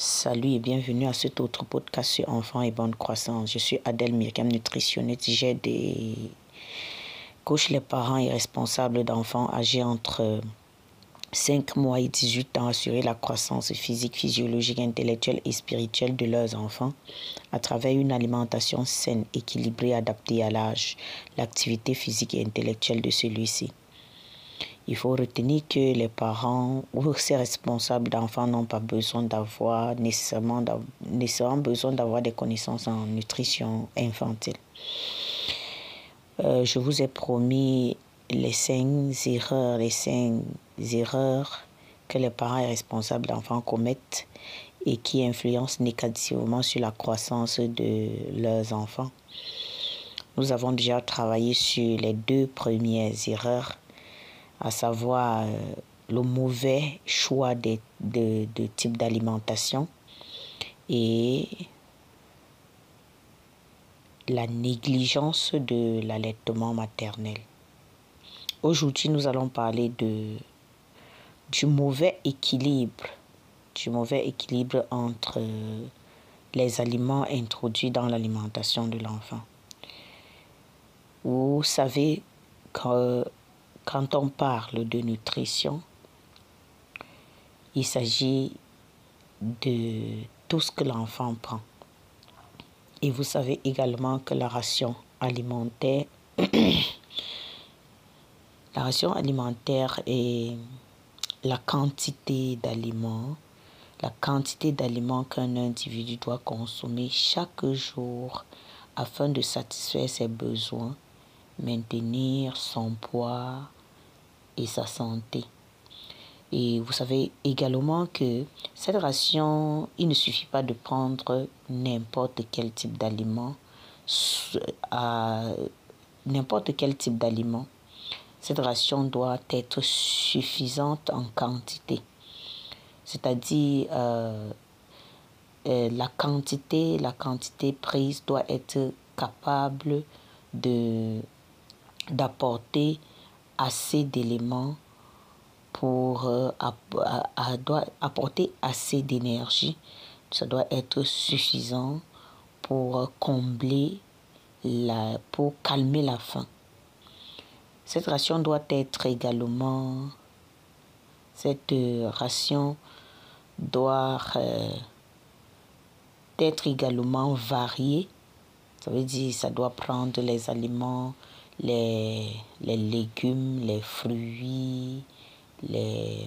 Salut et bienvenue à cet autre podcast sur enfants et bonne croissance. Je suis Adèle Myriam, nutritionniste. J'aide des couches les parents et responsables d'enfants âgés entre 5 mois et 18 ans à assurer la croissance physique, physiologique, intellectuelle et spirituelle de leurs enfants à travers une alimentation saine, équilibrée, adaptée à l'âge, l'activité physique et intellectuelle de celui-ci. Il faut retenir que les parents ou ces responsables d'enfants n'ont pas besoin d'avoir nécessairement, nécessairement besoin d'avoir des connaissances en nutrition infantile. Euh, je vous ai promis les cinq erreurs, les cinq erreurs que les parents et responsables d'enfants commettent et qui influencent négativement sur la croissance de leurs enfants. Nous avons déjà travaillé sur les deux premières erreurs à savoir euh, le mauvais choix de, de, de type d'alimentation et la négligence de l'allaitement maternel. Aujourd'hui, nous allons parler de, du mauvais équilibre, du mauvais équilibre entre les aliments introduits dans l'alimentation de l'enfant. Vous savez que quand on parle de nutrition, il s'agit de tout ce que l'enfant prend. Et vous savez également que la ration alimentaire, la ration alimentaire est la quantité d'aliments, la quantité d'aliments qu'un individu doit consommer chaque jour afin de satisfaire ses besoins, maintenir son poids, et sa santé. Et vous savez également que cette ration, il ne suffit pas de prendre n'importe quel type d'aliment, n'importe quel type d'aliment. Cette ration doit être suffisante en quantité. C'est-à-dire euh, euh, la quantité, la quantité prise doit être capable de d'apporter assez d'éléments pour euh, doit apporter assez d'énergie. Ça doit être suffisant pour combler la, pour calmer la faim. Cette ration doit être également, cette ration doit euh, être également variée. Ça veut dire ça doit prendre les aliments les, les légumes, les fruits, les,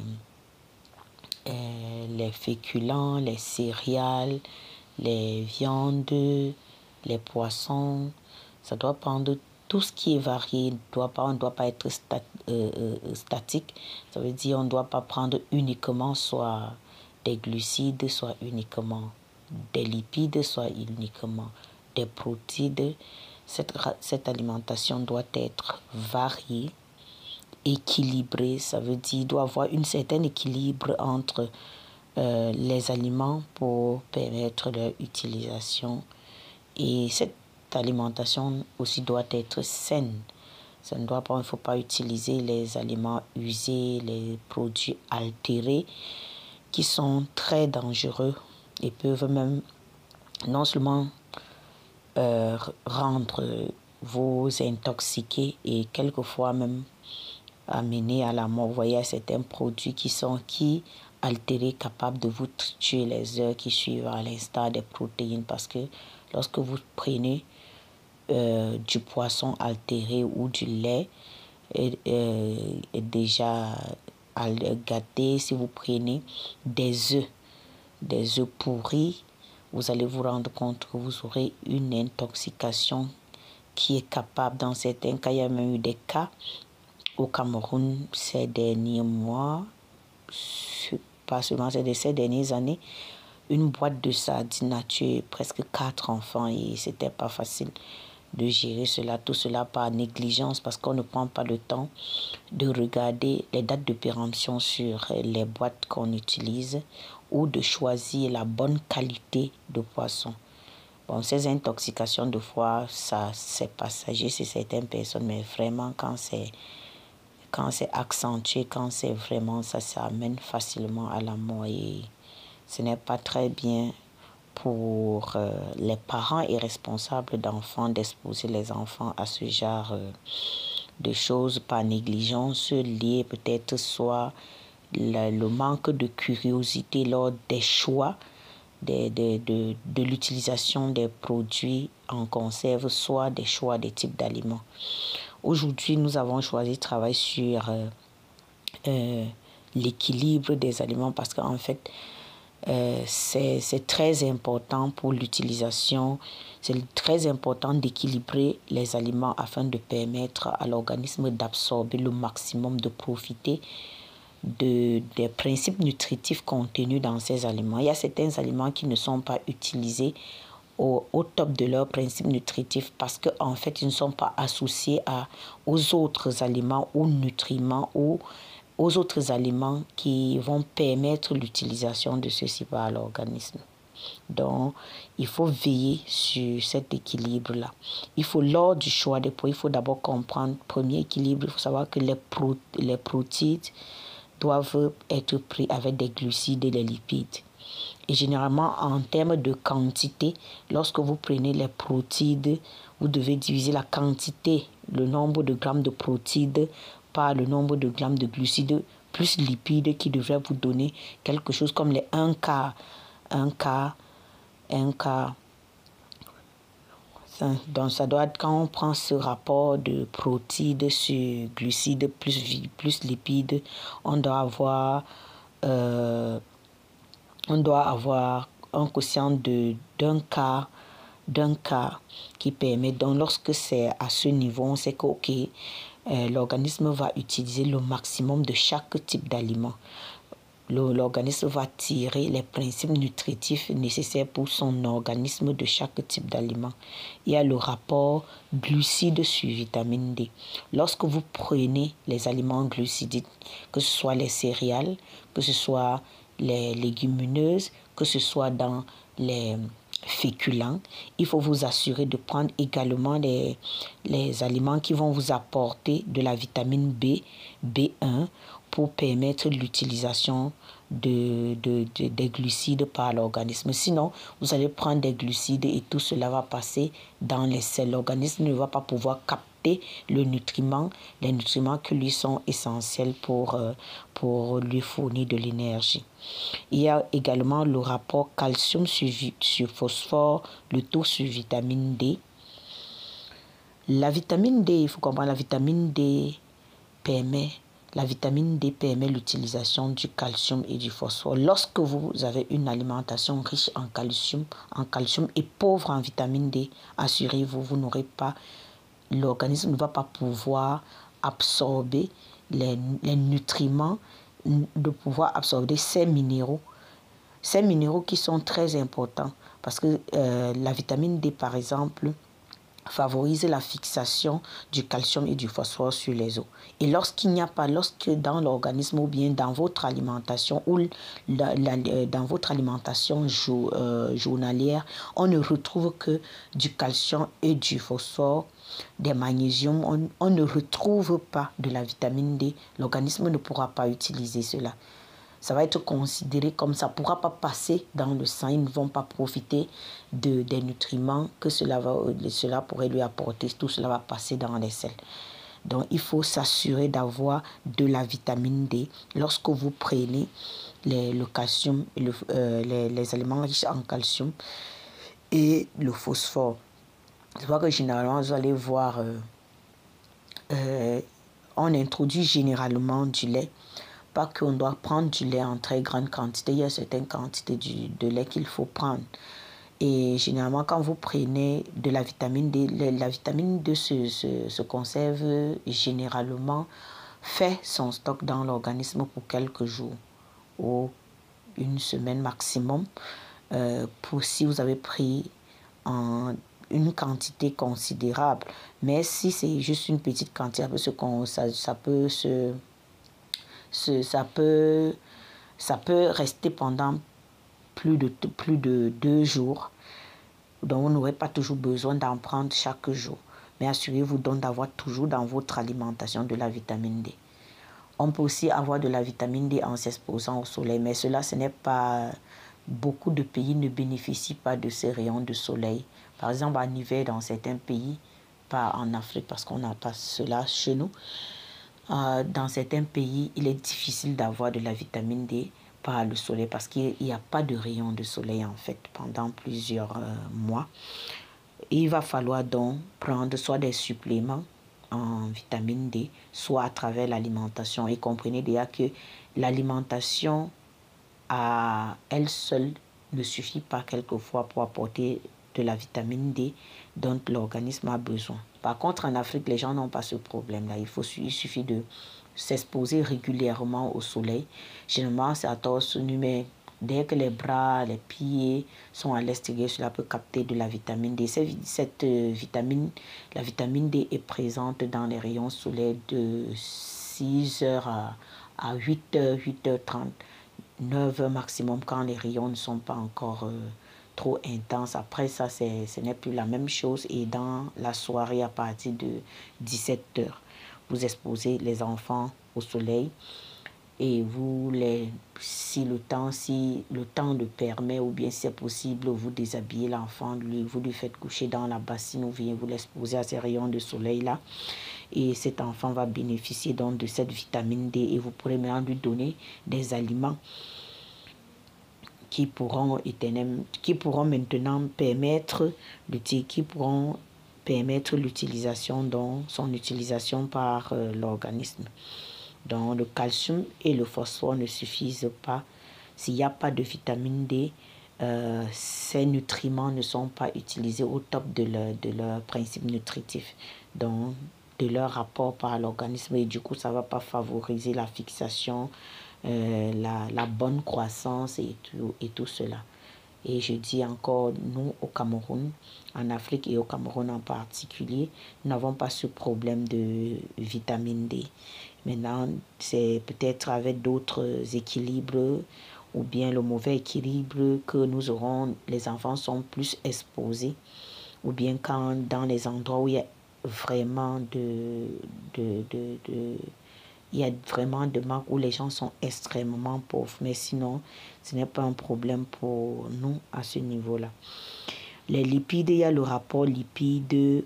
euh, les féculents, les céréales, les viandes, les poissons. Ça doit prendre tout ce qui est varié. Doit pas, on ne doit pas être euh, euh, statique. Ça veut dire on ne doit pas prendre uniquement soit des glucides, soit uniquement des lipides, soit uniquement des protéines cette, alimentation doit être variée, équilibrée. Ça veut dire doit avoir un certain équilibre entre euh, les aliments pour permettre leur utilisation. Et cette alimentation aussi doit être saine. Ça ne doit pas, il ne faut pas utiliser les aliments usés, les produits altérés qui sont très dangereux et peuvent même non seulement euh, rendre vous intoxiquer et quelquefois même amener à la mort. Vous voyez certains produits qui sont qui altérés, capables de vous tuer les heures qui suivent à l'instar des protéines parce que lorsque vous prenez euh, du poisson altéré ou du lait est, euh, déjà gâté, si vous prenez des œufs, des œufs pourris, vous allez vous rendre compte que vous aurez une intoxication qui est capable, dans certains cas, il y a même eu des cas au Cameroun ces derniers mois, pas seulement ces dernières années, une boîte de sardines a tué presque quatre enfants et c'était pas facile de gérer cela, tout cela par négligence parce qu'on ne prend pas le temps de regarder les dates de péremption sur les boîtes qu'on utilise ou de choisir la bonne qualité de poisson. Bon, ces intoxications de foie, ça c'est passager c'est certaines personnes, mais vraiment quand c'est quand c'est accentué, quand c'est vraiment ça, ça amène facilement à la mort et ce n'est pas très bien pour euh, les parents et responsables d'enfants d'exposer les enfants à ce genre euh, de choses par négligence liées peut-être soit le, manque de curiosité lors des choix de, de, de, l'utilisation des produits en conserve, soit des choix des types d'aliments. Aujourd'hui, nous avons choisi de travailler sur euh, l'équilibre des aliments parce qu'en fait, euh, c'est très important pour l'utilisation, c'est très important d'équilibrer les aliments afin de permettre à l'organisme d'absorber le maximum, de profiter de, des principes nutritifs contenus dans ces aliments. Il y a certains aliments qui ne sont pas utilisés au, au top de leurs principes nutritifs parce qu'en en fait, ils ne sont pas associés à, aux autres aliments ou nutriments ou aux autres aliments qui vont permettre l'utilisation de ceci par l'organisme. Donc, il faut veiller sur cet équilibre-là. Il faut, lors du choix des produits, il faut d'abord comprendre, premier équilibre, il faut savoir que les, pro, les protéines doivent être pris avec des glucides et des lipides. Et généralement, en termes de quantité, lorsque vous prenez les protéines, vous devez diviser la quantité, le nombre de grammes de protéines par le nombre de grammes de glucides plus lipides qui devrait vous donner quelque chose comme les 1 quart, 1 quart, 1 quart. Donc ça doit être quand on prend ce rapport de protéines sur glucides plus, lipides, on doit avoir euh, on doit avoir un quotient de d'un quart d'un quart qui permet donc lorsque c'est à ce niveau on sait que ok euh, l'organisme va utiliser le maximum de chaque type d'aliment. L'organisme va tirer les principes nutritifs nécessaires pour son organisme de chaque type d'aliment. Il y a le rapport glucides sur vitamine D. Lorsque vous prenez les aliments glucidiques, que ce soit les céréales, que ce soit les légumineuses, que ce soit dans les féculents. Il faut vous assurer de prendre également les, les aliments qui vont vous apporter de la vitamine B, B1 pour permettre l'utilisation de, de, des glucides par l'organisme. Sinon, vous allez prendre des glucides et tout cela va passer dans les selles. L'organisme ne va pas pouvoir capter le nutriment, les nutriments qui lui sont essentiels pour, euh, pour lui fournir de l'énergie. Il y a également le rapport calcium sur, sur phosphore, le taux sur vitamine D. La vitamine D, il faut comprendre, la vitamine D permet la vitamine D permet l'utilisation du calcium et du phosphore. Lorsque vous avez une alimentation riche en calcium, en et pauvre en vitamine D, assurez-vous, vous n'aurez pas l'organisme ne va pas pouvoir absorber les, les, nutriments, de pouvoir absorber ces minéraux. Ces minéraux qui sont très importants parce que euh, la vitamine D, par exemple, favorise la fixation du calcium et du phosphore sur les os. Et lorsqu'il n'y a pas, lorsque dans l'organisme ou bien dans votre alimentation ou dans votre alimentation euh, journalière, on ne retrouve que du calcium et du phosphore, des magnésiums, on, on ne retrouve pas de la vitamine D, l'organisme ne pourra pas utiliser cela ça va être considéré comme ça ne pourra pas passer dans le sang. Ils ne vont pas profiter de, des nutriments que cela, va, cela pourrait lui apporter. Tout cela va passer dans les selles. Donc, il faut s'assurer d'avoir de la vitamine D lorsque vous prenez les, le calcium, euh, les, aliments riches en calcium et le phosphore. C'est vois que généralement, vous allez voir, euh, euh, on introduit généralement du lait pas qu'on doit prendre du lait en très grande quantité. Il y a certaines quantités de lait qu'il faut prendre. Et généralement, quand vous prenez de la vitamine D, la vitamine D se, se, se conserve généralement, fait son stock dans l'organisme pour quelques jours ou une semaine maximum. Euh, pour si vous avez pris en une quantité considérable. Mais si c'est juste une petite quantité, ça, ça peut se ça peut, ça peut rester pendant plus de, plus de deux jours. Donc, vous n'aurez pas toujours besoin d'en prendre chaque jour. Mais assurez-vous donc d'avoir toujours dans votre alimentation de la vitamine D. On peut aussi avoir de la vitamine D en s'exposant au soleil, mais cela, ce n'est pas beaucoup de pays ne bénéficient pas de ces rayons de soleil. Par exemple, en hiver, dans certains pays, pas en Afrique parce qu'on n'a pas cela chez nous, euh, dans certains pays, il est difficile d'avoir de la vitamine D par le soleil parce qu'il n'y a pas de rayons de soleil en fait pendant plusieurs euh, mois. Il va falloir donc prendre soit des suppléments en vitamine D, soit à travers l'alimentation. Et comprenez déjà que l'alimentation à elle seule ne suffit pas quelquefois pour apporter de la vitamine D dont l'organisme a besoin. Par contre, en Afrique, les gens n'ont pas ce problème-là. Il, faut, il suffit de s'exposer régulièrement au soleil. Généralement, c'est à torse nu, mais dès que les bras, les pieds sont à l'extérieur, cela peut capter de la vitamine D. Cette euh, vitamine, la vitamine D est présente dans les rayons solaires de 6h à, à 8h, 8h30, 9h maximum quand les rayons ne sont pas encore... Euh, trop intense. Après ça, ce n'est plus la même chose. Et dans la soirée, à partir de 17 heures, vous exposez les enfants au soleil et vous les si le temps si le temps le permet ou bien c'est possible vous déshabillez l'enfant vous lui faites coucher dans la bassine ou bien vous l'exposez à ces rayons de soleil là. Et cet enfant va bénéficier donc de cette vitamine D et vous pourrez même lui donner des aliments qui pourront, qui pourront maintenant permettre, qui pourront permettre l'utilisation, son utilisation par euh, l'organisme. Donc le calcium et le phosphore ne suffisent pas. S'il n'y a pas de vitamine D, euh, ces nutriments ne sont pas utilisés au top de leur, de leur principe nutritif, donc de leur rapport par l'organisme et du coup ça ne va pas favoriser la fixation euh, la, la, bonne croissance et tout, et tout cela. Et je dis encore, nous au Cameroun, en Afrique et au Cameroun en particulier, nous n'avons pas ce problème de vitamine D. Maintenant, c'est peut-être avec d'autres équilibres ou bien le mauvais équilibre que nous aurons, les enfants sont plus exposés. Ou bien quand dans les endroits où il y a vraiment de, de, de, de il y a vraiment des manques où les gens sont extrêmement pauvres. Mais sinon, ce n'est pas un problème pour nous à ce niveau-là. Les lipides, il y a le rapport lipides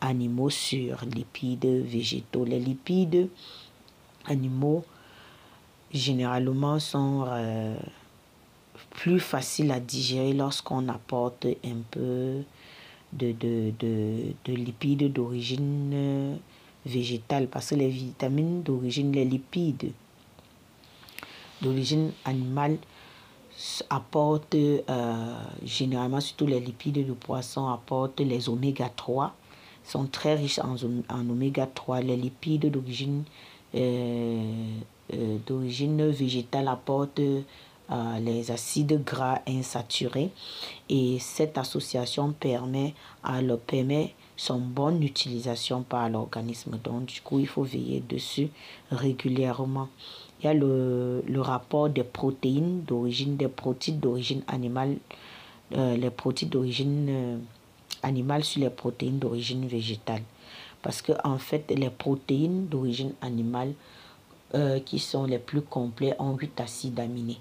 animaux sur lipides végétaux. Les lipides animaux, généralement, sont euh, plus faciles à digérer lorsqu'on apporte un peu de, de, de lipides d'origine parce que les vitamines d'origine, les lipides d'origine animale apportent euh, généralement, surtout les lipides de poisson, apportent les oméga 3, sont très riches en, oméga 3. Les lipides d'origine euh, euh, d'origine végétale apportent les acides gras insaturés et cette association permet, à leur permet son bonne utilisation par l'organisme. Donc, du coup, il faut veiller dessus régulièrement. Il y a le, le rapport des protéines d'origine, des protéines d'origine animale, euh, les protéines d'origine euh, animale sur les protéines d'origine végétale. Parce que, en fait, les protéines d'origine animale euh, qui sont les plus complets ont 8 acides aminés.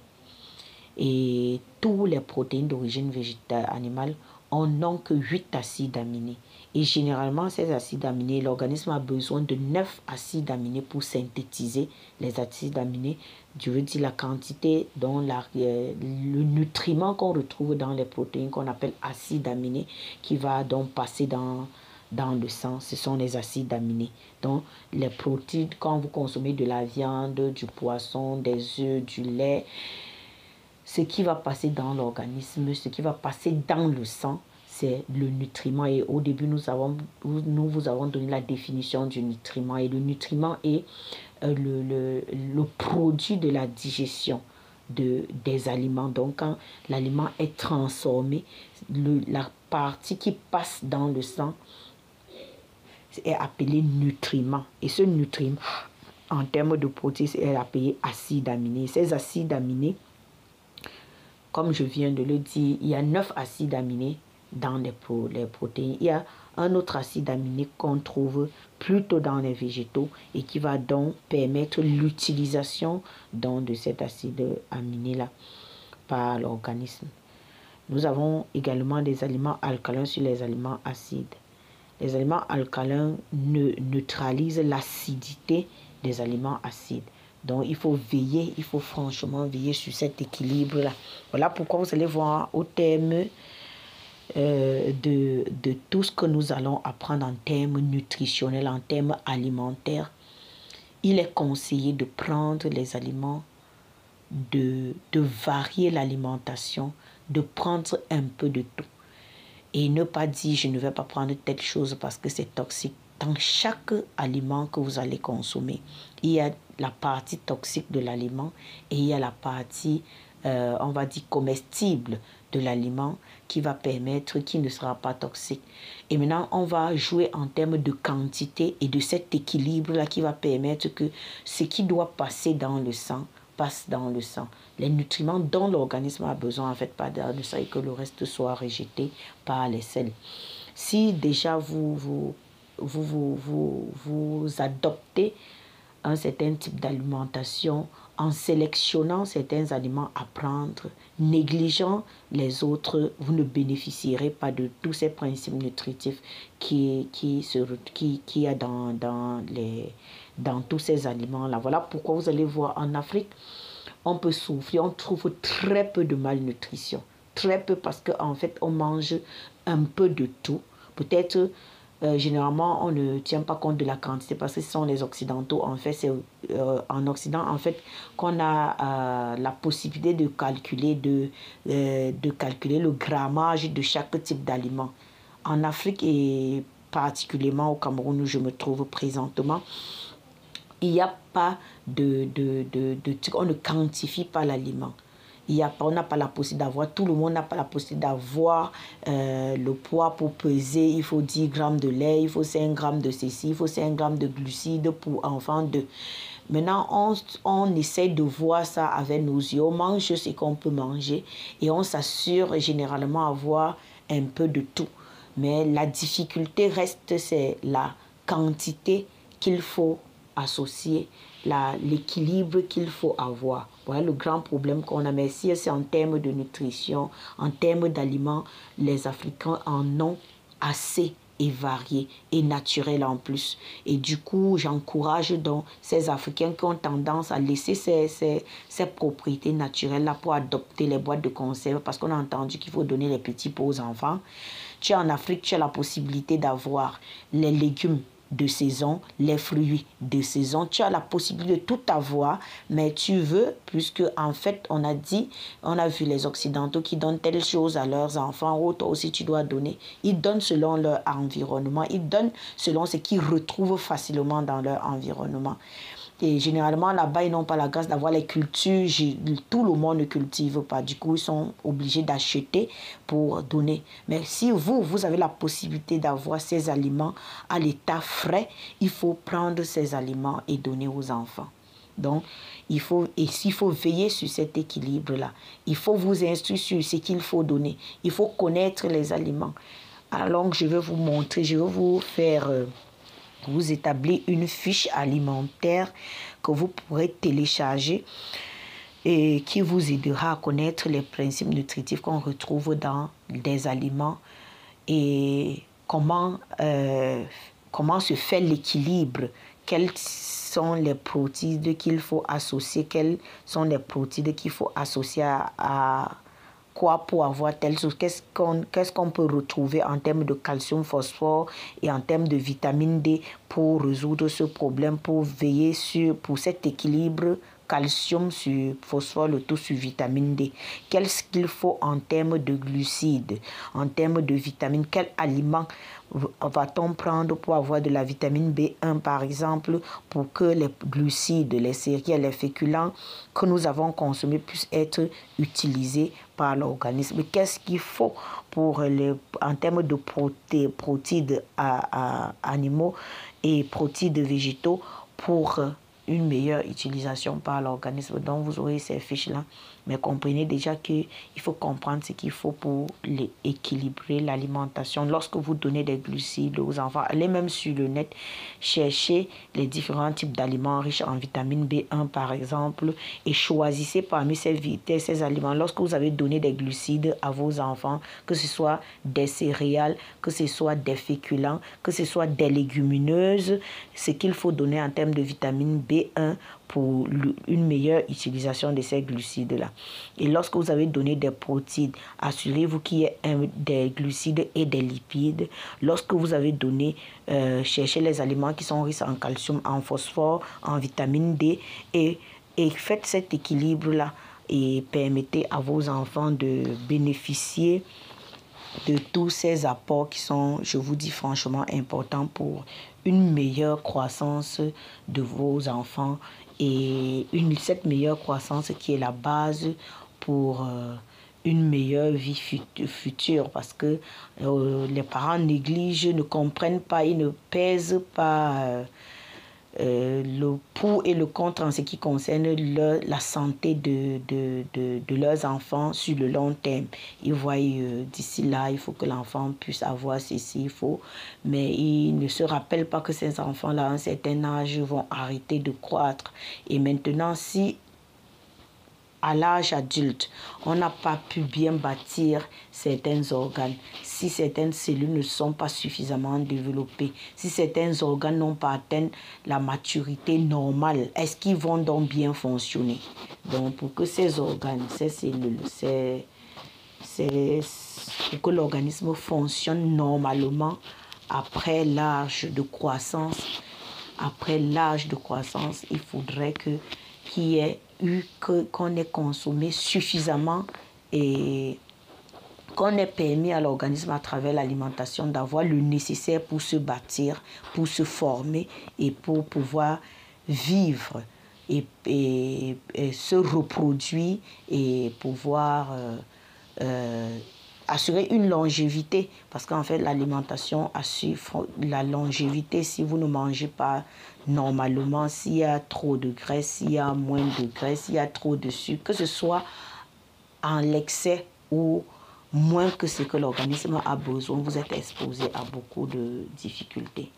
Et tous les protéines d'origine végétale animale n'ont que 8 acides aminés. Et généralement, ces acides aminés, l'organisme a besoin de 9 acides aminés pour synthétiser les acides aminés. Je veux dire la quantité dont la, euh, le nutriment qu'on retrouve dans les protéines qu'on appelle acides aminés qui va donc passer dans, dans le sang, ce sont les acides aminés. Donc, les protéines, quand vous consommez de la viande, du poisson, des œufs, du lait, ce qui va passer dans l'organisme, ce qui va passer dans le sang, c'est le nutriment. Et au début, nous, avons, nous vous avons donné la définition du nutriment. Et le nutriment est euh, le, le, le, produit de la digestion de, des aliments. Donc, quand l'aliment est transformé, le, la partie qui passe dans le sang est appelée nutriment. Et ce nutriment, en termes de protéines, est appelé acide aminé. Ces acides aminés comme je viens de le dire, il y a neuf acides aminés dans les, protéines. Il y a un autre acide aminé qu'on trouve plutôt dans les végétaux et qui va donc permettre l'utilisation de cet acide aminé-là par l'organisme. Nous avons également des aliments alcalins sur les aliments acides. Les aliments alcalins neutralisent l'acidité des aliments acides. Donc il faut veiller, il faut franchement veiller sur cet équilibre-là. Voilà pourquoi vous allez voir au thème euh, de, de, tout ce que nous allons apprendre en termes nutritionnels, en termes alimentaires, il est conseillé de prendre les aliments, de, de varier l'alimentation, de prendre un peu de tout. Et ne pas dire je ne vais pas prendre telle chose parce que c'est toxique. Dans chaque aliment que vous allez consommer, il y a la partie toxique de l'aliment et il y a la partie, euh, on va dire, comestible de l'aliment qui va permettre, qui ne sera pas toxique. Et maintenant, on va jouer en termes de quantité et de cet équilibre-là qui va permettre que ce qui doit passer dans le sang passe dans le sang. Les nutriments dont l'organisme a besoin, en fait, pas le sang et que le reste soit rejeté par les selles. Si déjà vous, vous, vous, vous, vous adoptez un certain type d'alimentation en sélectionnant certains aliments à prendre, négligeant les autres, vous ne bénéficierez pas de tous ces principes nutritifs qui, qui, se, qui, qui y a dans, dans, les, dans tous ces aliments-là. Voilà pourquoi vous allez voir en Afrique, on peut souffrir, on trouve très peu de malnutrition. Très peu parce qu'en en fait, on mange un peu de tout. Peut-être euh, généralement, on ne tient pas compte de la quantité parce que ce sont les Occidentaux. En fait, c'est euh, en Occident, en fait, qu'on a euh, la possibilité de calculer, de, de calculer le grammage de chaque type d'aliment. En Afrique et particulièrement au Cameroun où je me trouve présentement, il n'y a pas de, de, de, de, On ne quantifie pas l'aliment. Il y a, on n'a pas la possibilité d'avoir, tout le monde n'a pas la possibilité d'avoir euh, le poids pour peser. Il faut 10 grammes de lait, il faut 5 grammes de ceci, il faut 5 grammes de glucides pour enfants de... Maintenant, on, on essaie de voir ça avec nos yeux. On mange ce qu'on peut manger et on s'assure généralement avoir un peu de tout. Mais la difficulté reste, c'est la quantité qu'il faut associer l'équilibre qu'il faut avoir. Voilà le grand problème qu'on a. Mais si c'est en termes de nutrition, en termes d'aliments, les Africains en ont assez et varié et naturel en plus. Et du coup, j'encourage donc ces Africains qui ont tendance à laisser ces, ces, ces propriétés naturelles-là pour adopter les boîtes de conserve parce qu'on a entendu qu'il faut donner les petits pots aux enfants. Tu es en Afrique, tu as la possibilité d'avoir les légumes de saison, les fruits de saison. Tu as la possibilité de tout avoir, mais tu veux, puisque en fait, on a dit, on a vu les Occidentaux qui donnent telle chose à leurs enfants, ou toi aussi tu dois donner. Ils donnent selon leur environnement, ils donnent selon ce qu'ils retrouvent facilement dans leur environnement. Et généralement, là-bas, ils n'ont pas la grâce d'avoir les cultures. Tout le monde ne cultive pas. Du coup, ils sont obligés d'acheter pour donner. Mais si vous, vous avez la possibilité d'avoir ces aliments à l'état frais, il faut prendre ces aliments et donner aux enfants. Donc, il faut, et s'il faut veiller sur cet équilibre-là, il faut vous instruire sur ce qu'il faut donner. Il faut connaître les aliments. Alors, je vais vous montrer, je vais vous faire... Euh, vous établissez une fiche alimentaire que vous pourrez télécharger et qui vous aidera à connaître les principes nutritifs qu'on retrouve dans des aliments et comment, euh, comment se fait l'équilibre, quels sont les protéines qu'il faut associer, quels sont les protéines qu'il faut associer à quoi pour avoir telle chose? Qu'est-ce qu'on peut retrouver en termes de calcium, phosphore et en termes de vitamine D pour résoudre ce problème, pour veiller sur pour cet équilibre calcium sur phosphore, le tout sur vitamine D. Qu'est-ce qu'il faut en termes de glucides, en termes de vitamines, quel aliment va-t-on prendre pour avoir de la vitamine B1 par exemple, pour que les glucides, les céréales, les féculents que nous avons consommés puissent être utilisés par l'organisme? Qu'est-ce qu'il faut pour les, en termes de protéines à, animaux et protéines végétaux pour une meilleure utilisation par l'organisme. Donc vous aurez ces fiches-là Mais comprenez déjà qu'il faut comprendre ce qu'il faut pour équilibrer l'alimentation. Lorsque vous donnez des glucides aux enfants, allez même sur le net, cherchez les différents types d'aliments riches en vitamine B1 par exemple et choisissez parmi ces, ces aliments. Lorsque vous avez donné des glucides à vos enfants, que ce soit des céréales, que ce soit des féculents, que ce soit des légumineuses, ce qu'il faut donner en termes de vitamine B1 pour une meilleure utilisation de ces glucides-là. Et lorsque vous avez donné des protéines, assurez-vous qu'il y ait des glucides et des lipides. Lorsque vous avez donné, euh, cherchez les aliments qui sont riches en calcium, en phosphore, en vitamine D et, et faites cet équilibre-là et permettez à vos enfants de bénéficier de tous ces apports qui sont, je vous dis franchement, importants pour une meilleure croissance de vos enfants et une, cette meilleure croissance qui est la base pour euh, une meilleure vie future. Parce que euh, les parents négligent, ne comprennent pas, ils ne pèsent pas euh, le pour et le contre en ce qui concerne la santé de, de, de, leurs enfants sur le long terme. Ils voient euh, d'ici là, il faut que l'enfant puisse avoir ceci, il faut, mais ils ne se rappellent pas que ces enfants-là, à un certain âge, vont arrêter de croître. Et maintenant, si à l'âge adulte, on n'a pas pu bien bâtir certains organes, si certaines cellules ne sont pas suffisamment développées, si certains organes n'ont pas atteint la maturité normale, est-ce qu'ils vont donc bien fonctionner? Donc pour que ces organes, ces cellules, ces, pour que l'organisme fonctionne normalement après l'âge de croissance, après l'âge de croissance, il faudrait que qu'il y ait eu qu'on ait consommé suffisamment et qu'on ait permis à l'organisme à travers l'alimentation d'avoir le nécessaire pour se bâtir, pour se former et pour pouvoir vivre et, et, se reproduire et pouvoir euh, euh, assurer une longévité. Parce qu'en fait, l'alimentation assure la longévité si vous ne mangez pas normalement, s'il y a trop de graisse, s'il y a moins de graisse, s'il y a trop de sucre, que ce soit en l'excès ou moins que ce que l'organisme a besoin, vous êtes exposé à beaucoup de difficultés.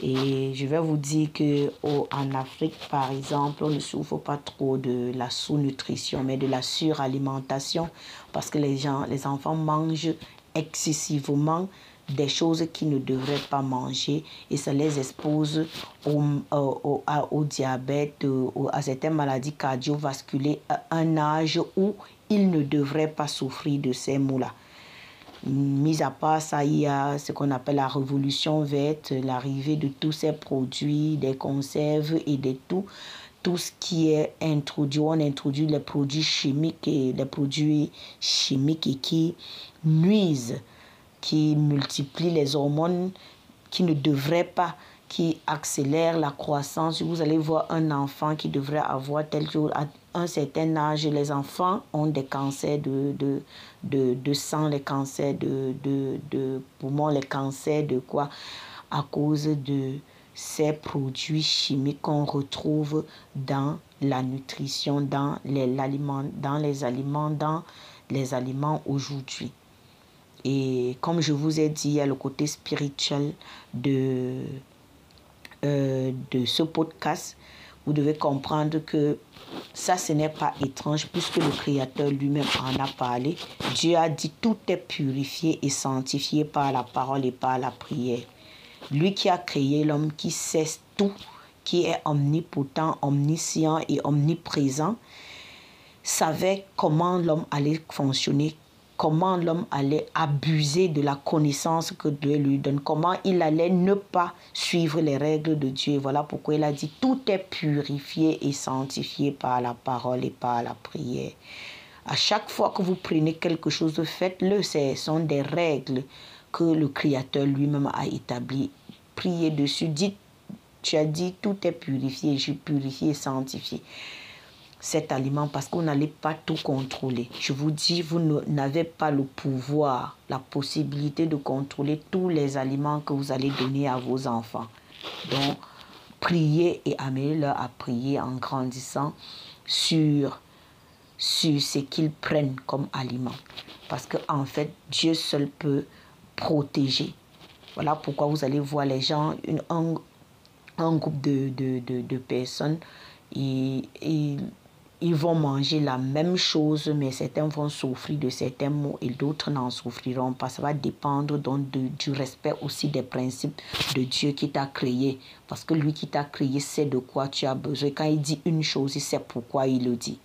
Et je vais vous dire que en Afrique, par exemple, on ne souffre pas trop de la sous-nutrition, mais de la suralimentation, parce que les gens, les enfants mangent excessivement des choses qu'ils ne devraient pas manger et ça les expose au, au, au, diabète, à certaines maladies cardiovasculaires à un âge où ils ne devraient pas souffrir de ces maux-là. Mis à part ça, il y a ce qu'on appelle la révolution verte, l'arrivée de tous ces produits, des conserves et de tout, tout ce qui est introduit. On introduit les produits chimiques et les produits chimiques qui nuisent qui multiplie les hormones qui ne devraient pas, qui accélèrent la croissance. Vous allez voir un enfant qui devrait avoir tel jour à un certain âge, les enfants ont des cancers de, de, de, de sang, les cancers de, de, de poumons, les cancers de quoi? À cause de ces produits chimiques qu'on retrouve dans la nutrition, dans les, dans les aliments, dans les aliments aujourd'hui. Et comme je vous ai dit, il y a le côté spirituel de, euh, de ce podcast. Vous devez comprendre que ça, ce n'est pas étrange puisque le Créateur lui-même en a parlé. Dieu a dit tout est purifié et sanctifié par la parole et par la prière. Lui qui a créé l'homme, qui sait tout, qui est omnipotent, omniscient et omniprésent, savait comment l'homme allait fonctionner, comment l'homme allait abuser de la connaissance que Dieu lui donne, comment il allait ne pas suivre les règles de Dieu. Voilà pourquoi il a dit tout est purifié et sanctifié par la parole et par la prière. À chaque fois que vous prenez quelque chose, faites-le. Ce sont des règles que le Créateur lui-même a établies. Priez dessus. Dites, tu as dit tout est purifié, je suis purifié et sanctifié cet aliment parce qu'on n'allait pas tout contrôler. Je vous dis, vous n'avez pas le pouvoir, la possibilité de contrôler tous les aliments que vous allez donner à vos enfants. Donc, priez et amenez-leur à prier en grandissant sur sur ce qu'ils prennent comme aliment. Parce qu'en en fait, Dieu seul peut protéger. Voilà pourquoi vous allez voir les gens, une, un, un groupe de, de, de, de personnes, et, ils vont manger la même chose, mais certains vont souffrir de certains maux et d'autres n'en souffriront pas. Ça va dépendre donc du respect aussi des principes de Dieu qui t'a créé. Parce que lui qui t'a créé sait de quoi tu as besoin. Quand il dit une chose, il sait pourquoi il le dit.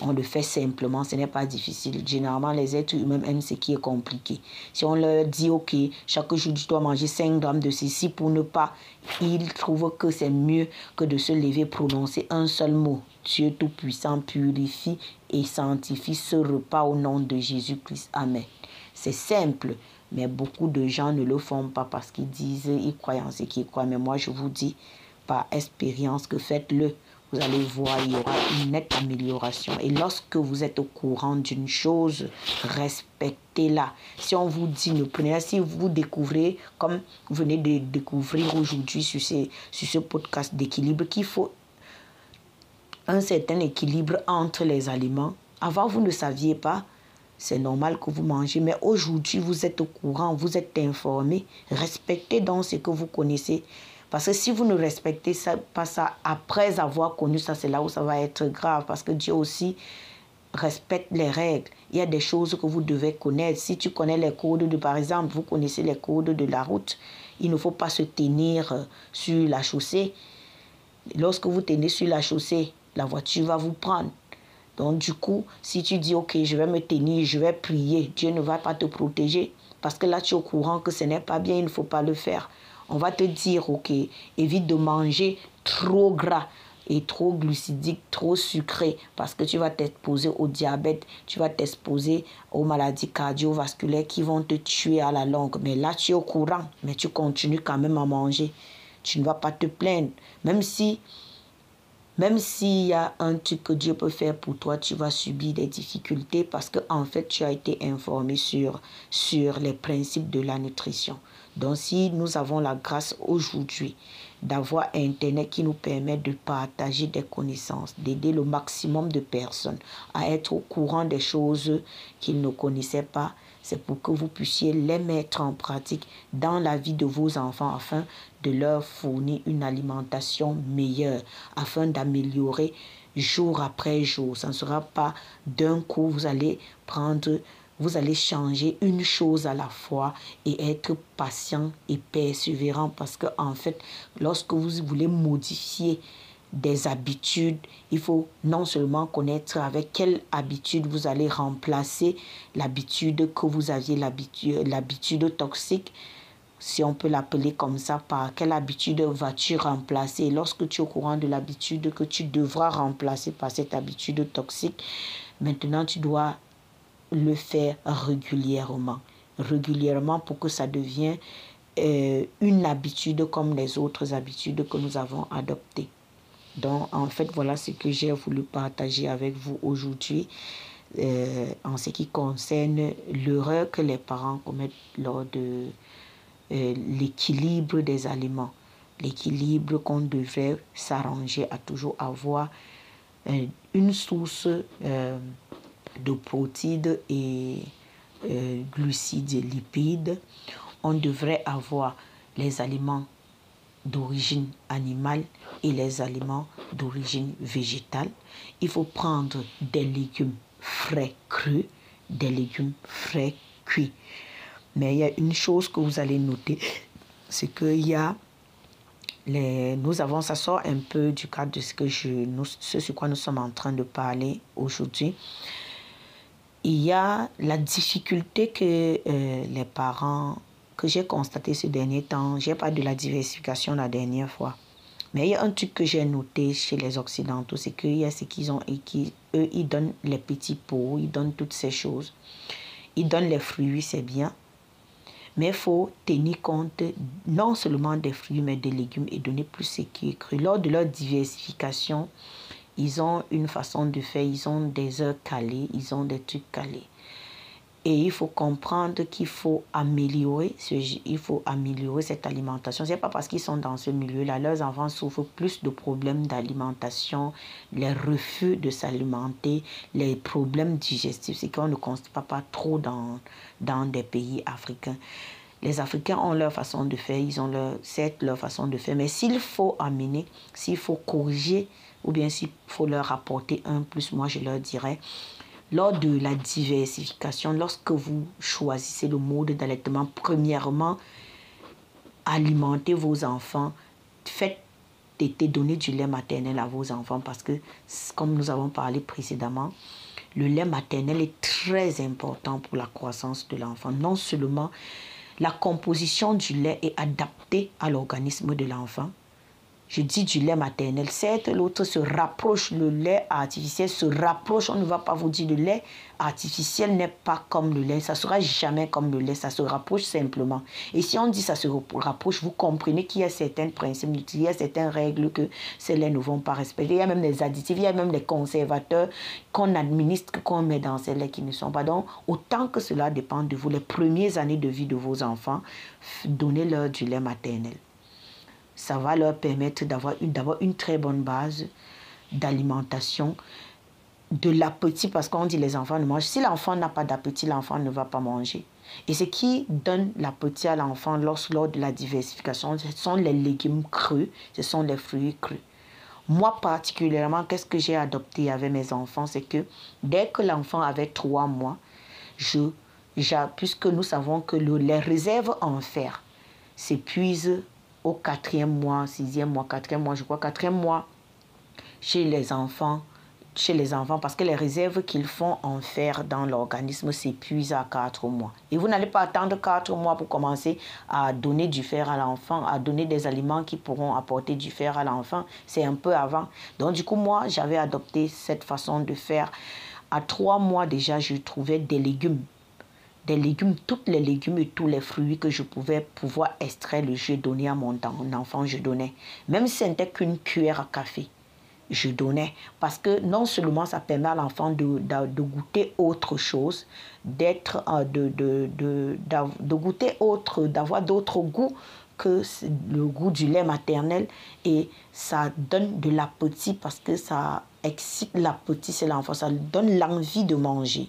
On le fait simplement, ce n'est pas difficile. Généralement, les êtres humains aiment ce qui est compliqué. Si on leur dit, OK, chaque jour tu dois manger 5 grammes de ceci pour ne pas, ils trouvent que c'est mieux que de se lever, prononcer un seul mot. Dieu Tout-Puissant purifie et sanctifie ce repas au nom de Jésus-Christ. Amen. C'est simple, mais beaucoup de gens ne le font pas parce qu'ils disent, ils croient en ce qu'ils croient. Mais moi, je vous dis, par expérience, que faites-le. Vous allez voir, il y aura une nette amélioration. Et lorsque vous êtes au courant d'une chose, respectez-la. Si on vous dit, ne prenez si vous découvrez, comme vous venez de découvrir aujourd'hui sur, sur ce podcast d'équilibre, qu'il faut un certain équilibre entre les aliments. Avant, vous ne saviez pas. C'est normal que vous mangez, mais aujourd'hui, vous êtes au courant, vous êtes informé. Respectez donc ce que vous connaissez. Parce que si vous ne respectez pas ça après avoir connu ça, c'est là où ça va être grave. Parce que Dieu aussi respecte les règles. Il y a des choses que vous devez connaître. Si tu connais les codes de, par exemple, vous connaissez les codes de la route, il ne faut pas se tenir sur la chaussée. Lorsque vous tenez sur la chaussée, la voiture va vous prendre. Donc du coup, si tu dis, ok, je vais me tenir, je vais prier, Dieu ne va pas te protéger. Parce que là, tu es au courant que ce n'est pas bien, il ne faut pas le faire. On va te dire, ok, évite de manger trop gras et trop glucidique, trop sucré, parce que tu vas t'exposer au diabète, tu vas t'exposer aux maladies cardiovasculaires qui vont te tuer à la longue. Mais là, tu es au courant, mais tu continues quand même à manger. Tu ne vas pas te plaindre. Même si même s'il y a un truc que Dieu peut faire pour toi, tu vas subir des difficultés parce que en fait, tu as été informé sur, sur les principes de la nutrition. Donc, si nous avons la grâce aujourd'hui d'avoir Internet qui nous permet de partager des connaissances, d'aider le maximum de personnes à être au courant des choses qu'ils ne connaissaient pas, c'est pour que vous puissiez les mettre en pratique dans la vie de vos enfants afin de leur fournir une alimentation meilleure, afin d'améliorer jour après jour. Ça ne sera pas d'un coup, vous allez prendre vous allez changer une chose à la fois et être patient et persévérant parce que en fait, lorsque vous voulez modifier des habitudes, il faut non seulement connaître avec quelle habitude vous allez remplacer l'habitude que vous aviez, l'habitude toxique, si on peut l'appeler comme ça, par quelle habitude vas-tu remplacer? Lorsque tu es au courant de l'habitude que tu devras remplacer par cette habitude toxique, maintenant tu dois le faire régulièrement. Régulièrement pour que ça devienne euh, une habitude comme les autres habitudes que nous avons adoptées. Donc, en fait, voilà ce que j'ai voulu partager avec vous aujourd'hui euh, en ce qui concerne l'erreur que les parents commettent lors de euh, l'équilibre des aliments. L'équilibre qu'on devrait s'arranger à toujours avoir une source de protides et euh, glucides et lipides. On devrait avoir les aliments d'origine animale et les aliments d'origine végétale. Il faut prendre des légumes frais crus, des légumes frais cuits. Mais il y a une chose que vous allez noter, c'est qu'il y a les, nous avons, ça sort un peu du cadre de ce, que je, nous, ce sur quoi nous sommes en train de parler aujourd'hui il y a la difficulté que euh, les parents, que j'ai constaté ces derniers temps, j'ai pas de la diversification la dernière fois. Mais il y a un truc que j'ai noté chez les Occidentaux, c'est qu'il y a ce qu'ils ont et qui, ils donnent les petits pots, ils donnent toutes ces choses. Ils donnent les fruits, c'est bien. Mais il faut tenir compte non seulement des fruits, mais des légumes et donner plus ce qui est cru. Lors de leur diversification, ils ont une façon de faire, ils ont des heures calées, ils ont des trucs calés. Et il faut comprendre qu'il faut améliorer, ce, il faut améliorer cette alimentation. Ce n'est pas parce qu'ils sont dans ce milieu-là, leurs enfants souffrent plus de problèmes d'alimentation, les refus de s'alimenter, les problèmes digestifs. C'est qu'on ne constate pas trop dans, dans des pays africains. Les Africains ont leur façon de faire, ils ont leur, certes leur façon de faire, mais s'il faut amener, s'il faut corriger, ou bien s'il faut leur apporter un plus, moi je leur dirais, lors de la diversification, lorsque vous choisissez le mode d'allaitement, premièrement, alimentez vos enfants, faites donner du lait maternel à vos enfants parce que, comme nous avons parlé précédemment, le lait maternel est très important pour la croissance de l'enfant. Non seulement la composition du lait est adaptée à l'organisme de l'enfant, je dis du lait maternel. Certes, l'autre se rapproche, le lait artificiel se rapproche. On ne va pas vous dire le lait artificiel n'est pas comme le lait. Ça sera jamais comme le lait. Ça se rapproche simplement. Et si on dit ça se rapproche, vous comprenez qu'il y a certains principes, il y a certaines règles que ces laits ne vont pas respecter. Il y a même des additifs, il y a même des conservateurs qu'on administre, qu'on met dans ces laits qui ne sont pas. Donc, autant que cela dépend de vous, les premières années de vie de vos enfants, donnez-leur du lait maternel ça va leur permettre d'avoir une, une très bonne base d'alimentation, de l'appétit, parce qu'on dit les enfants ne mangent. Si l'enfant n'a pas d'appétit, l'enfant ne va pas manger. Et ce qui donne l'appétit à l'enfant lors, lors de la diversification, ce sont les légumes crus, ce sont les fruits crus. Moi particulièrement, qu'est-ce que j'ai adopté avec mes enfants, c'est que dès que l'enfant avait trois mois, je, puisque nous savons que les réserves en fer s'épuisent au quatrième mois, sixième mois, quatrième mois, je crois quatrième mois, chez les enfants, chez les enfants, parce que les réserves qu'ils font en fer dans l'organisme s'épuisent à quatre mois. Et vous n'allez pas attendre quatre mois pour commencer à donner du fer à l'enfant, à donner des aliments qui pourront apporter du fer à l'enfant. C'est un peu avant. Donc du coup, moi, j'avais adopté cette façon de faire. À trois mois déjà, je trouvais des légumes des légumes, tous les légumes et tous les fruits que je pouvais pouvoir extraire jus donner à mon, enfant, je donnais. Même si ce n'était qu'une cuillère à café, je donnais. Parce que non seulement ça permet à l'enfant de, de, goûter autre chose, d'être, euh, de, de goûter autre, d'avoir d'autres goûts que le goût du lait maternel et ça donne de l'appétit parce que ça excite l'appétit c'est l'enfant, ça donne l'envie de manger.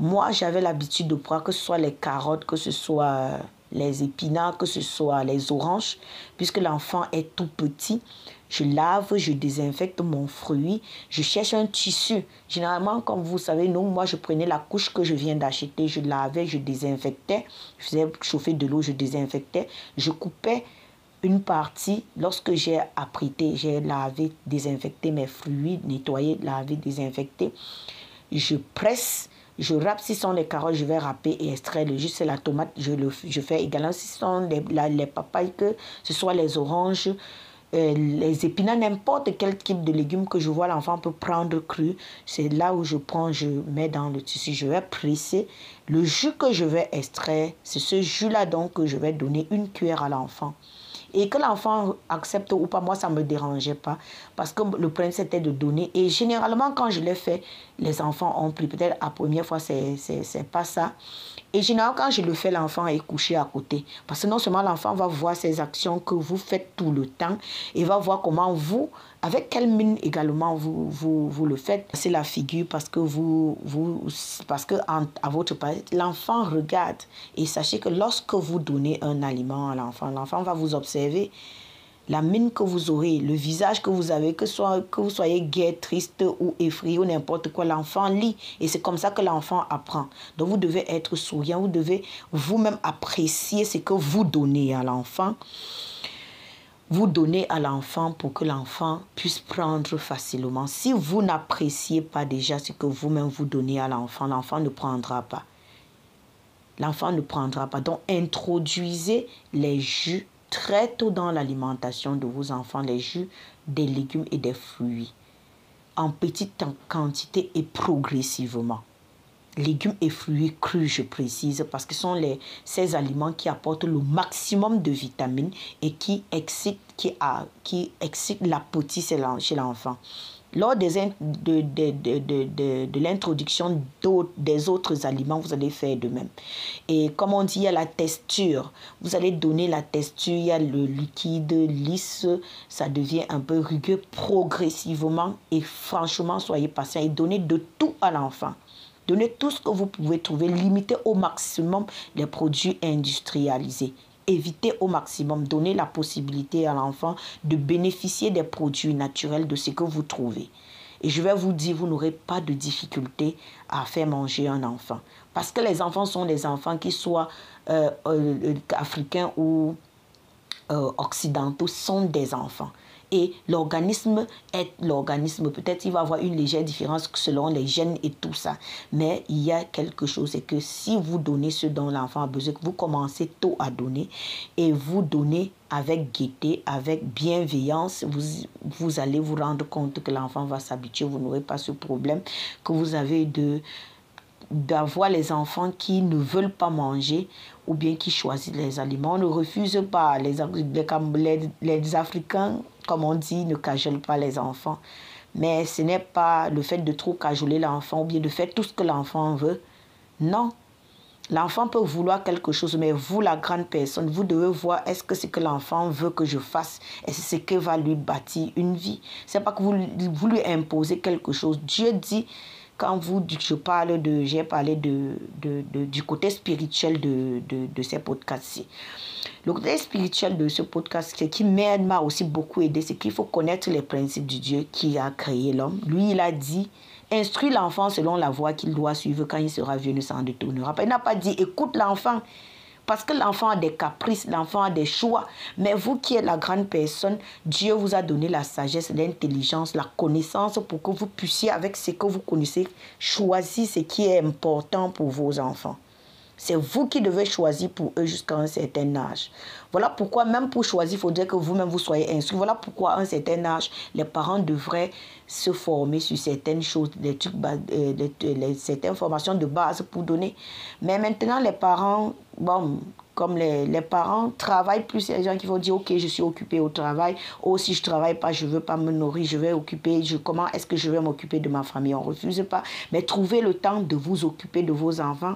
Moi, j'avais l'habitude de prendre que ce soit les carottes, que ce soit euh, les épinards, que ce soit les oranges, puisque l'enfant est tout petit. Je lave, je désinfecte mon fruit, je cherche un tissu. Généralement, comme vous savez, nous, moi, je prenais la couche que je viens d'acheter, je lavais, je désinfectais, je faisais chauffer de l'eau, je désinfectais, je coupais une partie, lorsque j'ai apprêté, j'ai lavé, désinfecté mes fruits, nettoyé, lavé, désinfecté, je presse je râpe, si ce sont les carottes, je vais râper et extraire le jus. C'est la tomate, je, le, je fais également. Si ce sont les, papayes, que ce soit les oranges, euh, les épinards, n'importe quel type de légumes que je vois l'enfant peut prendre cru. C'est là où je prends, je mets dans le tissu, je vais presser. Le jus que je vais extraire, c'est ce jus-là donc que je vais donner une cuillère à l'enfant. Et que l'enfant accepte ou pas, moi, ça ne me dérangeait pas. Parce que le principe, c'était de donner. Et généralement, quand je l'ai fait, les enfants ont pris. Peut-être la première fois, c'est pas ça. Et généralement, quand je le fais, l'enfant est couché à côté. Parce que non seulement l'enfant va voir ces actions que vous faites tout le temps, il va voir comment vous, avec quelle mine également vous, vous, vous le faites. C'est la figure parce que vous, vous parce que à votre place, l'enfant regarde. Et sachez que lorsque vous donnez un aliment à l'enfant, l'enfant va vous observer la mine que vous aurez, le visage que vous avez, que, soit, que vous soyez gai, triste ou effrayé ou n'importe quoi, l'enfant lit. Et c'est comme ça que l'enfant apprend. Donc vous devez être souriant, vous devez vous-même apprécier ce que vous donnez à l'enfant. Vous donnez à l'enfant pour que l'enfant puisse prendre facilement. Si vous n'appréciez pas déjà ce que vous-même vous donnez à l'enfant, l'enfant ne prendra pas. L'enfant ne prendra pas. Donc introduisez les jus très tôt dans l'alimentation de vos enfants les jus, des légumes et des fruits, en petite quantité et progressivement. Légumes et fruits crus, je précise, parce que ce sont les, ces aliments qui apportent le maximum de vitamines et qui excitent, qui, a, qui excitent chez l'enfant. Lors de, de l'introduction des autres aliments, vous allez faire de même. Et comme on dit, il y a la texture. Vous allez donner la texture, il y a le liquide lisse, ça devient un peu rugueux progressivement. Et franchement, soyez patient et donnez de tout à l'enfant. Donnez tout ce que vous pouvez trouver. Limitez au maximum les produits industrialisés évitez au maximum, donner la possibilité à l'enfant de bénéficier des produits naturels de ce que vous trouvez. Et je vais vous dire, vous n'aurez pas de difficulté à faire manger un enfant. Parce que les enfants sont des enfants qui soient euh, euh, africains ou euh, occidentaux, sont des enfants et l'organisme est l'organisme. Peut-être il va avoir une légère différence selon les gènes et tout ça. Mais il y a quelque chose, c'est que si vous donnez ce dont l'enfant a besoin, que vous commencez tôt à donner et vous donnez avec gaieté, avec bienveillance, vous, vous allez vous rendre compte que l'enfant va s'habituer, vous n'aurez pas ce problème que vous avez de d'avoir les enfants qui ne veulent pas manger ou bien qui choisissent les aliments. On ne refuse pas. Les, les, les Africains comme on dit, ne cajole pas les enfants. Mais ce n'est pas le fait de trop cajoler l'enfant ou bien de faire tout ce que l'enfant veut. Non. L'enfant peut vouloir quelque chose, mais vous, la grande personne, vous devez voir est-ce que ce que l'enfant veut que je fasse et c'est ce qui va lui bâtir une vie? C'est pas que vous, vous lui imposez quelque chose. Dieu dit quand vous, je parle de, j'ai parlé de, de, du côté spirituel de, de, de ces podcasts-ci. Le côté spirituel de ce podcast qui m'a aussi beaucoup aidé, c'est qu'il faut connaître les principes du Dieu qui a créé l'homme. Lui, il a dit, instruis l'enfant selon la voie qu'il doit suivre quand il sera vieux, ne s'en détournera pas. Il n'a pas dit, écoute l'enfant. Parce que l'enfant a des caprices, l'enfant a des choix. Mais vous qui êtes la grande personne, Dieu vous a donné la sagesse, l'intelligence, la connaissance pour que vous puissiez, avec ce que vous connaissez, choisir ce qui est important pour vos enfants. C'est vous qui devez choisir pour eux jusqu'à un certain âge. Voilà pourquoi, même pour choisir, il faudrait que vous-même vous soyez instruit. Voilà pourquoi, à un certain âge, les parents devraient se former sur certaines choses, des trucs, euh, les, certaines formations de base pour donner. Mais maintenant, les parents, bon, comme les, les, parents travaillent plus, des gens qui vont dire, ok, je suis occupé au travail, ou si je travaille pas, je veux pas me nourrir, je vais occuper, je, comment est-ce que je vais m'occuper de ma famille? On refuse pas. Mais trouvez le temps de vous occuper de vos enfants.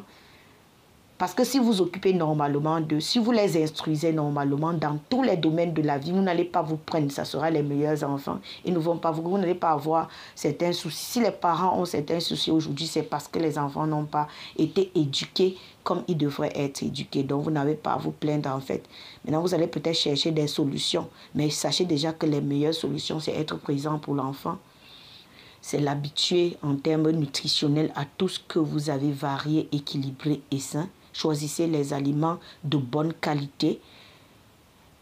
Parce que si vous occupez normalement d'eux, si vous les instruisez normalement dans tous les domaines de la vie, vous n'allez pas vous prendre, ça sera les meilleurs enfants. Ils ne vont pas vous, vous n'allez pas avoir certains soucis. Si les parents ont certains soucis aujourd'hui, c'est parce que les enfants n'ont pas été éduqués comme ils devraient être éduqués. Donc, vous n'avez pas à vous plaindre en fait. Maintenant, vous allez peut-être chercher des solutions, mais sachez déjà que les meilleures solutions, c'est être présent pour l'enfant c'est l'habituer en termes nutritionnels à tout ce que vous avez varié, équilibré et sain. Choisissez les aliments de bonne qualité,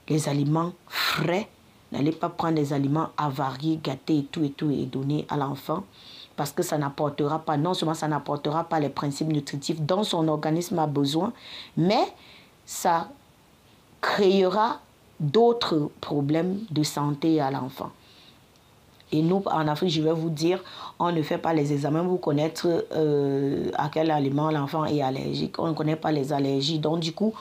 les aliments frais. N'allez pas prendre des aliments avariés, gâtés et tout et tout et donner à l'enfant parce que ça n'apportera pas, non seulement ça n'apportera pas les principes nutritifs dont son organisme a besoin, mais ça créera d'autres problèmes de santé à l'enfant. Et nous, en Afrique, je vais vous dire, on ne fait pas les examens pour connaître euh, à quel aliment l'enfant est allergique. On ne connaît pas les allergies. Donc, du coup,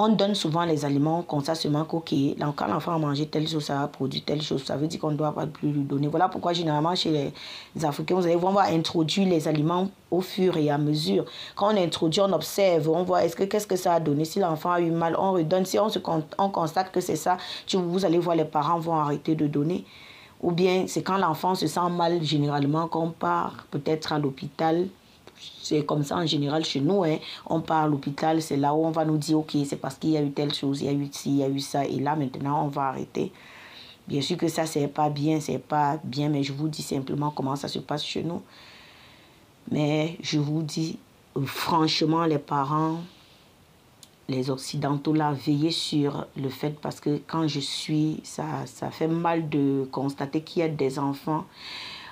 on donne souvent les aliments comme ça seulement qu'ok, quand l'enfant a mangé telle chose, ça a produit telle chose, ça veut dire qu'on ne doit pas plus lui donner. Voilà pourquoi généralement chez les Africains, vous allez voir, on va introduire les aliments au fur et à mesure. Quand on introduit, on observe, on voit est-ce que qu'est-ce que ça a donné? Si l'enfant a eu mal, on redonne. Si on, constate que c'est ça, vous allez voir, les parents vont arrêter de donner. Ou bien c'est quand l'enfant se sent mal, généralement, qu'on part peut-être à l'hôpital. C'est comme ça en général chez nous. Hein. On part à l'hôpital, c'est là où on va nous dire, ok, c'est parce qu'il y a eu telle chose, il y a eu ci, il y a eu ça, et là maintenant on va arrêter. Bien sûr que ça, c'est pas bien, c'est pas bien, mais je vous dis simplement comment ça se passe chez nous. Mais je vous dis, franchement, les parents, les Occidentaux là, veiller sur le fait parce que quand je suis, ça, ça fait mal de constater qu'il y a des enfants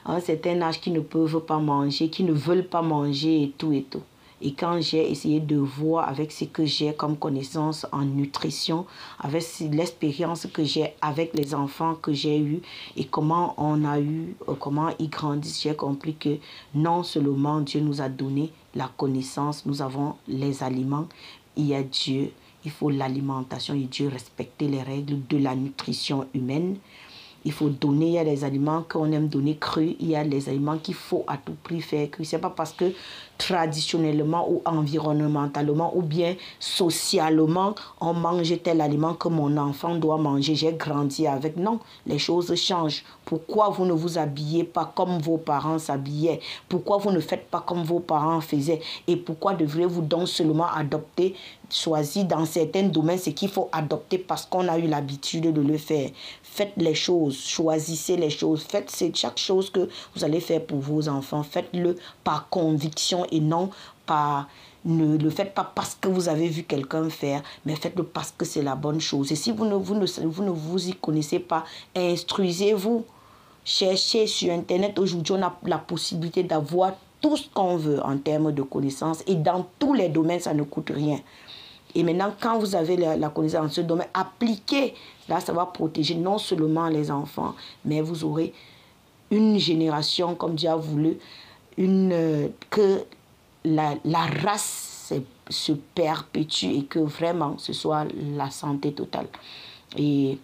à un certain âge qui ne peuvent pas manger, qui ne veulent pas manger et tout et tout. Et quand j'ai essayé de voir avec ce que j'ai comme connaissance en nutrition, avec l'expérience que j'ai avec les enfants que j'ai eus et comment on a eu, euh, comment ils grandissent, j'ai compris que non seulement Dieu nous a donné la connaissance, nous avons les aliments, il y a Dieu, il faut l'alimentation et Dieu respecter les règles de la nutrition humaine. il faut donner. Il y a des aliments qu'on aime donner crus. Il y a des aliments qu'il faut à tout prix faire crus. C'est pas parce que traditionnellement ou environnementalement ou bien socialement on mange tel aliment que mon enfant doit manger. J'ai grandi avec. Non, les choses changent. Pourquoi vous ne vous habillez pas comme vos parents s'habillaient? Pourquoi vous ne faites pas comme vos parents faisaient? Et pourquoi devriez-vous donc seulement adopter, choisir dans certains domaines ce qu'il faut adopter parce qu'on a eu l'habitude de le faire? Faites les choses, choisissez les choses, faites chaque chose que vous allez faire pour vos enfants, faites-le par conviction et non par ne le faites pas parce que vous avez vu quelqu'un faire, mais faites-le parce que c'est la bonne chose. Et si vous ne vous, ne, vous ne vous y connaissez pas, instruisez-vous. Cherchez sur Internet. Aujourd'hui, on a la possibilité d'avoir tout ce qu'on veut en termes de connaissances. Et dans tous les domaines, ça ne coûte rien. Et maintenant, quand vous avez la, connaissance dans ce domaine, appliquez. Là, ça va protéger non seulement les enfants, mais vous aurez une génération, comme Dieu a voulu, une, euh, que la, la race se perpétue et que vraiment ce soit la santé totale. Et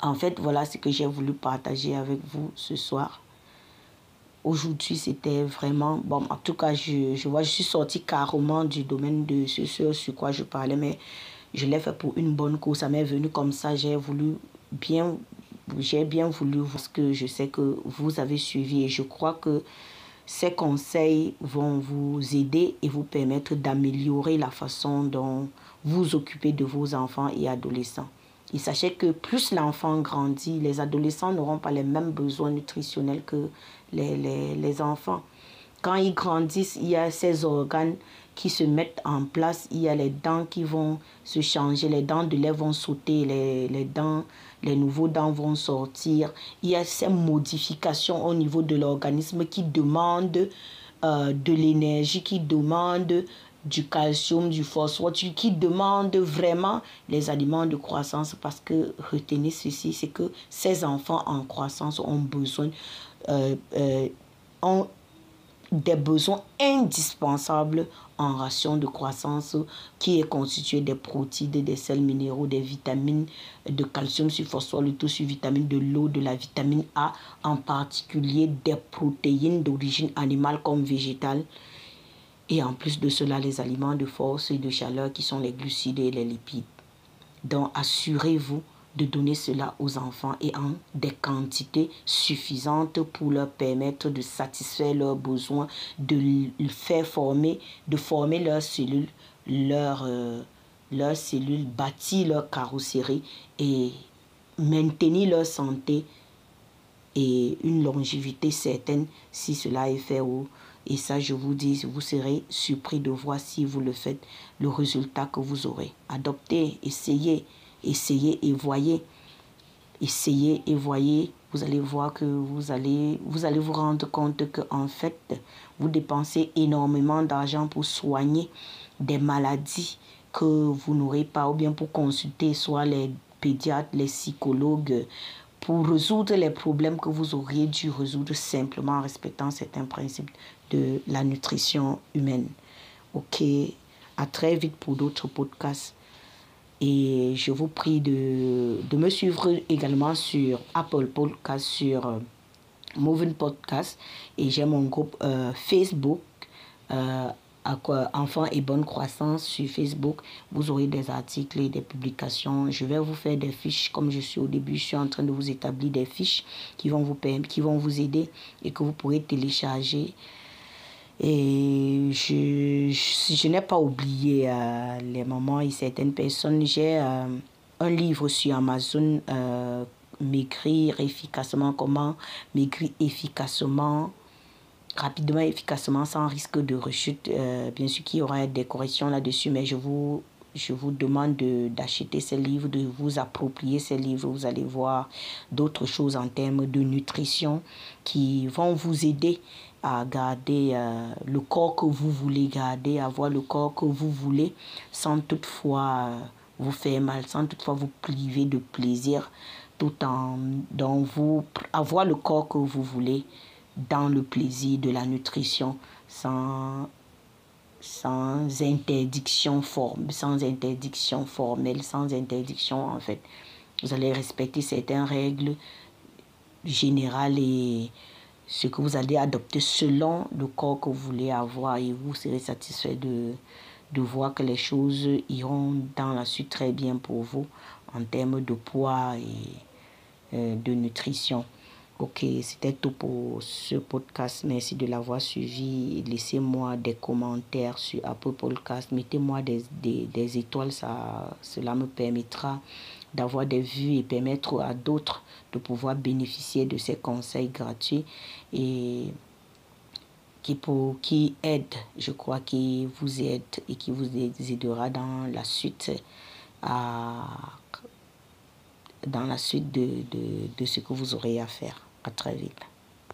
en fait, voilà ce que j'ai voulu partager avec vous ce soir. Aujourd'hui, c'était vraiment... Bon, en tout cas, je, je vois, je suis sortie carrément du domaine de ce sur quoi je parlais, mais je l'ai fait pour une bonne cause. Ça m'est venu comme ça. J'ai voulu bien... J'ai bien voulu parce que je sais que vous avez suivi et je crois que ces conseils vont vous aider et vous permettre d'améliorer la façon dont vous occupez de vos enfants et adolescents. Il sachez que plus l'enfant grandit, les adolescents n'auront pas les mêmes besoins nutritionnels que les, les, les, enfants. Quand ils grandissent, il y a ces organes qui se mettent en place, il y a les dents qui vont se changer, les dents de lait vont sauter, les, les dents, les nouveaux dents vont sortir. Il y a ces modifications au niveau de l'organisme qui demandent euh, de l'énergie, qui demandent du calcium, du phosphore, qui demandent vraiment les aliments de croissance parce que retenez ceci, c'est que ces enfants en croissance ont besoin, euh, euh, ont des besoins indispensables en ration de croissance qui est constitué des protéines, des sels minéraux, des vitamines, de calcium le tout sur vitamine, de l'eau, de la vitamine A, en particulier des protéines d'origine animale comme végétale et en plus de cela, les aliments de force et de chaleur qui sont les glucides et les lipides. Donc, assurez-vous de donner cela aux enfants et en des quantités suffisantes pour leur permettre de satisfaire leurs besoins, de faire former, de former leurs cellules, leurs, euh, cellules, bâtir leur carrosserie et maintenir leur santé et une longévité certaine si cela est fait au, et ça, je vous dis, vous serez surpris de voir si vous le faites, le résultat que vous aurez. Adoptez, essayez, essayez et voyez. Essayez et voyez. Vous allez voir que vous allez vous, allez vous rendre compte que en fait, vous dépensez énormément d'argent pour soigner des maladies que vous n'aurez pas ou bien pour consulter soit les pédiatres, les psychologues, pour résoudre les problèmes que vous auriez dû résoudre simplement en respectant certains principes de la nutrition humaine. Ok, à très vite pour d'autres podcasts. Et je vous prie de, de me suivre également sur Apple Podcast, sur euh, Moving Podcast. Et j'ai mon groupe euh, Facebook. Euh, Enfants et bonne croissance sur Facebook. Vous aurez des articles et des publications. Je vais vous faire des fiches comme je suis au début. Je suis en train de vous établir des fiches qui vont vous, qui vont vous aider et que vous pourrez télécharger. Et je, je, n'ai pas oublié euh, les moments et certaines personnes. J'ai euh, un livre sur Amazon, euh, Maigrir efficacement, comment maigrir efficacement rapidement, efficacement, sans risque de rechute. Euh, bien sûr qu'il y aura des corrections là-dessus, mais je vous, je vous demande d'acheter ces livres, de vous approprier ces livres. Vous allez voir d'autres choses en termes de nutrition qui vont vous aider à garder euh, le corps que vous voulez garder, avoir le corps que vous voulez, sans toutefois euh, vous faire mal, sans toutefois vous priver de plaisir, tout en dans vous avoir le corps que vous voulez dans le plaisir de la nutrition sans, sans interdiction forme, sans interdiction formelle, sans interdiction en fait. Vous allez respecter certaines règles général et ce que vous allez adopter selon le corps que vous voulez avoir et vous serez satisfait de, de voir que les choses iront dans la suite très bien pour vous en termes de poids et euh, de nutrition. Ok, c'était tout pour ce podcast. Merci de l'avoir suivi. Laissez-moi des commentaires sur Apple Podcast. Mettez-moi des, des, des, étoiles. Ça, cela me permettra d'avoir des vues et permettre à d'autres de pouvoir bénéficier de ces conseils gratuits et qui, pour, qui aide, je crois, qui vous aide et qui vous aidera dans la suite dans la suite de, de, de ce que vous aurez à faire. À très vite.